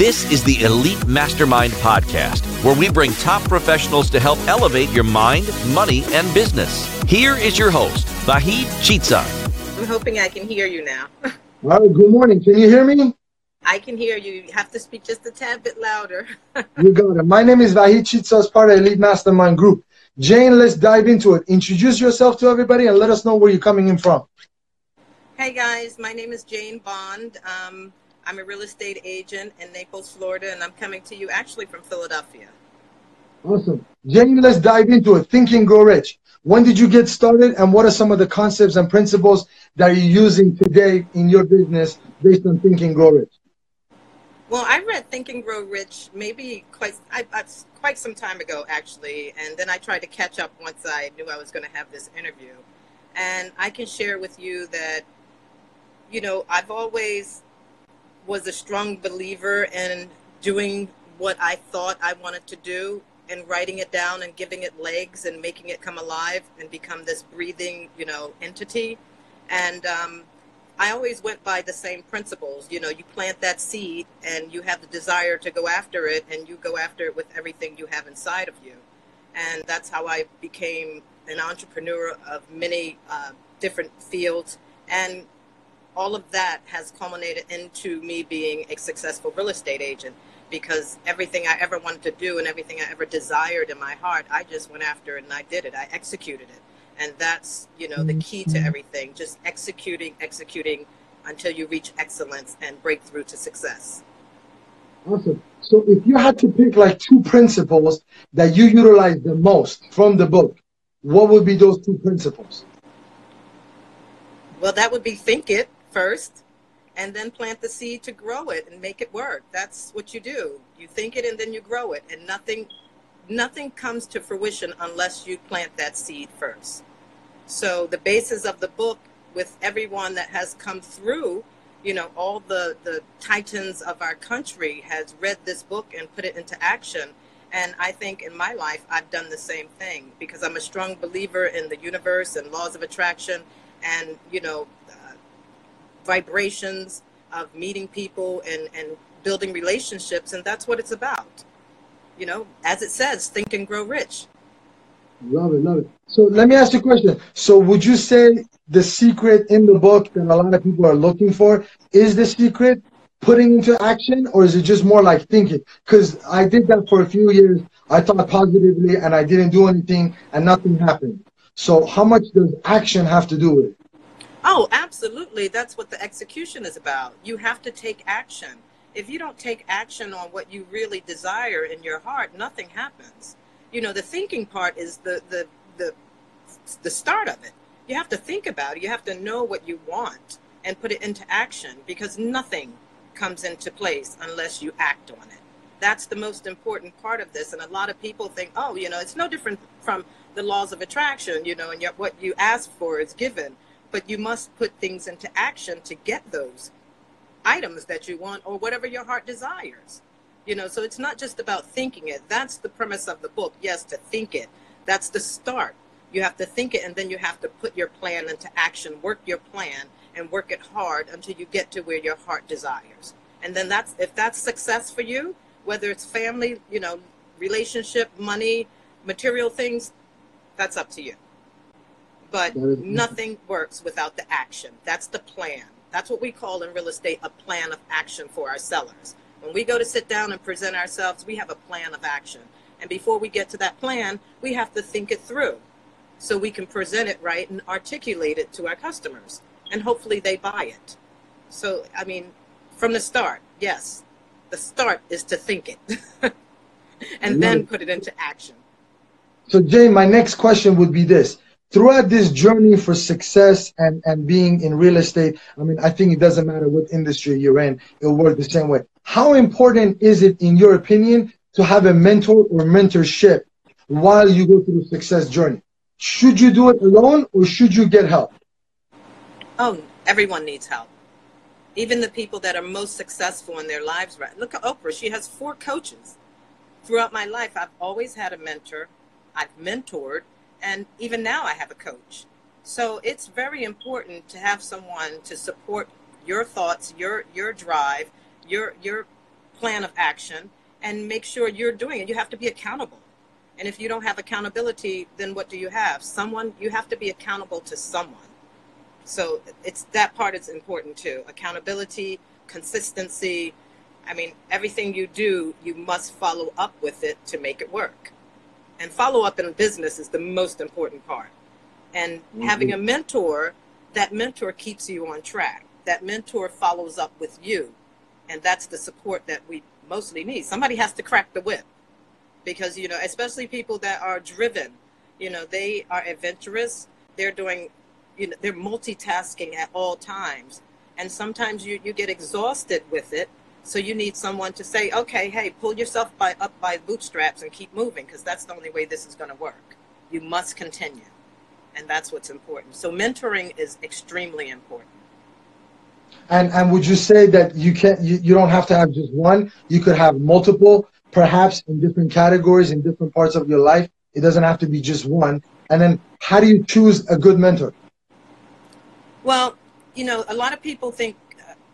This is the Elite Mastermind Podcast, where we bring top professionals to help elevate your mind, money, and business. Here is your host, Vahid Chitsa. I'm hoping I can hear you now. All right, good morning. Can you hear me? I can hear you. You have to speak just a tad bit louder. you got it. My name is Vahid Chitsa as part of Elite Mastermind Group. Jane, let's dive into it. Introduce yourself to everybody and let us know where you're coming in from. Hey guys, my name is Jane Bond. Um, I'm a real estate agent in Naples, Florida, and I'm coming to you actually from Philadelphia. Awesome. Jane, let's dive into it. Think and Grow Rich. When did you get started, and what are some of the concepts and principles that you're using today in your business based on Think and Grow Rich? Well, I read Think and Grow Rich maybe quite I, I, quite some time ago, actually, and then I tried to catch up once I knew I was going to have this interview. And I can share with you that, you know, I've always was a strong believer in doing what I thought I wanted to do and writing it down and giving it legs and making it come alive and become this breathing, you know, entity. And um, I always went by the same principles. You know, you plant that seed and you have the desire to go after it and you go after it with everything you have inside of you. And that's how I became an entrepreneur of many uh, different fields. And all of that has culminated into me being a successful real estate agent because everything I ever wanted to do and everything I ever desired in my heart, I just went after it and I did it. I executed it. And that's, you know, the key to mm-hmm. everything. Just executing, executing until you reach excellence and break through to success. Awesome. So if you had to pick like two principles that you utilize the most from the book, what would be those two principles? Well, that would be think it first and then plant the seed to grow it and make it work. That's what you do. You think it and then you grow it and nothing nothing comes to fruition unless you plant that seed first. So the basis of the book with everyone that has come through, you know, all the the titans of our country has read this book and put it into action. And I think in my life, I've done the same thing because I'm a strong believer in the universe and laws of attraction. And, you know, vibrations of meeting people and, and building relationships. And that's what it's about. You know, as it says, think and grow rich. Love it, love it. So let me ask you a question. So would you say the secret in the book that a lot of people are looking for is the secret putting into action or is it just more like thinking? Because I did that for a few years. I thought positively and I didn't do anything and nothing happened. So how much does action have to do with it? Oh, absolutely. That's what the execution is about. You have to take action. If you don't take action on what you really desire in your heart, nothing happens. You know, the thinking part is the the the the start of it. You have to think about it. You have to know what you want and put it into action because nothing comes into place unless you act on it. That's the most important part of this. And a lot of people think, oh, you know, it's no different from the laws of attraction, you know, and yet what you ask for is given but you must put things into action to get those items that you want or whatever your heart desires. You know so it's not just about thinking it. That's the premise of the book. Yes to think it. That's the start. You have to think it and then you have to put your plan into action. Work your plan and work it hard until you get to where your heart desires. And then that's if that's success for you whether it's family you know relationship money material things that's up to you but nothing works without the action. That's the plan. That's what we call in real estate a plan of action for our sellers. When we go to sit down and present ourselves, we have a plan of action. And before we get to that plan, we have to think it through so we can present it right and articulate it to our customers. And hopefully they buy it. So, I mean, from the start, yes, the start is to think it and then put it into action. So, Jane, my next question would be this throughout this journey for success and, and being in real estate, I mean, I think it doesn't matter what industry you're in, it'll work the same way. How important is it, in your opinion, to have a mentor or mentorship while you go through the success journey? Should you do it alone or should you get help? Oh, everyone needs help. Even the people that are most successful in their lives, right? Look at Oprah. She has four coaches. Throughout my life, I've always had a mentor. I've mentored and even now I have a coach. So it's very important to have someone to support your thoughts, your your drive, your your plan of action and make sure you're doing it. You have to be accountable. And if you don't have accountability, then what do you have? Someone, you have to be accountable to someone. So it's that part is important too. Accountability, consistency. I mean, everything you do, you must follow up with it to make it work. And follow up in business is the most important part. And mm-hmm. having a mentor, that mentor keeps you on track. That mentor follows up with you. And that's the support that we mostly need. Somebody has to crack the whip because, you know, especially people that are driven, you know, they are adventurous. They're doing, you know, they're multitasking at all times. And sometimes you, you get exhausted with it. So you need someone to say, okay, hey, pull yourself by, up by bootstraps and keep moving because that's the only way this is going to work. You must continue. And that's what's important. So mentoring is extremely important. And and would you say that you can't you, you don't have to have just one? You could have multiple, perhaps in different categories in different parts of your life. It doesn't have to be just one. And then how do you choose a good mentor? Well, you know, a lot of people think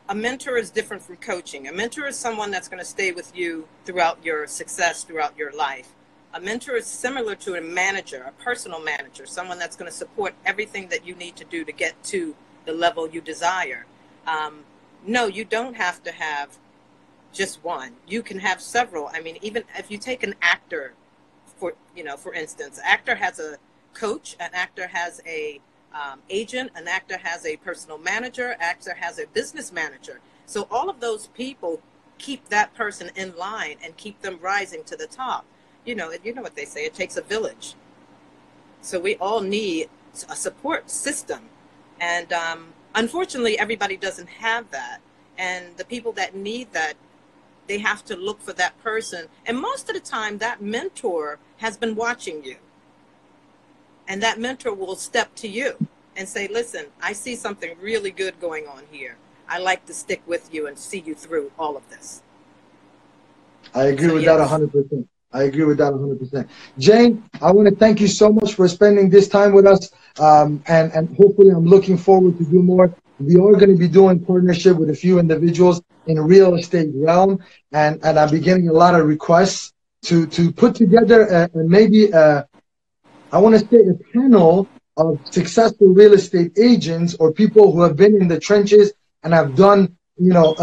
a mentor is different from coaching. A mentor is someone that's going to stay with you throughout your success, throughout your life. A mentor is similar to a manager, a personal manager, someone that's going to support everything that you need to do to get to the level you desire. Um, no, you don't have to have just one. You can have several. I mean, even if you take an actor, for you know, for instance, actor has a coach, an actor has a um, agent, an actor has a personal manager, actor has a business manager. So all of those people keep that person in line and keep them rising to the top. You know, you know what they say, it takes a village. So we all need a support system. And um, Unfortunately, everybody doesn't have that. And the people that need that, they have to look for that person. And most of the time, that mentor has been watching you. And that mentor will step to you and say, listen, I see something really good going on here. I like to stick with you and see you through all of this. I agree so, with yes. that 100%. I agree with that 100%. Jane, I want to thank you so much for spending this time with us. Um, and, and hopefully I'm looking forward to do more. We are going to be doing partnership with a few individuals in real estate realm. And, and I'll be getting a lot of requests to, to put together a, a maybe a, I want to say a panel of successful real estate agents or people who have been in the trenches and have done, you know,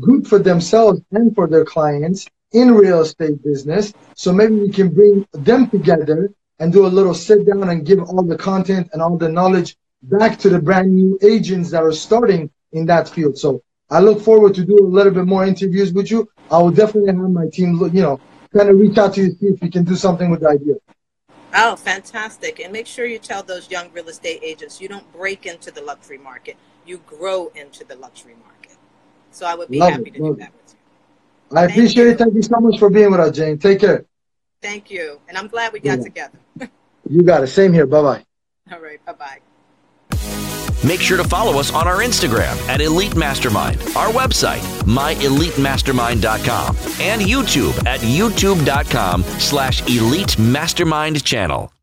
good for themselves and for their clients in real estate business. So maybe we can bring them together and do a little sit down and give all the content and all the knowledge back to the brand new agents that are starting in that field. So I look forward to do a little bit more interviews with you. I will definitely have my team, you know, kind of reach out to you see if we can do something with the idea. Oh, fantastic. And make sure you tell those young real estate agents you don't break into the luxury market, you grow into the luxury market. So I would be love happy it, to do that with you. I Thank appreciate you. it. Thank you so much for being with us, Jane. Take care. Thank you. And I'm glad we got yeah. together. you got it. Same here. Bye bye. All right. Bye bye. Make sure to follow us on our Instagram at Elite Mastermind, our website, myelitemastermind.com, and YouTube at youtube.com slash elite mastermind channel.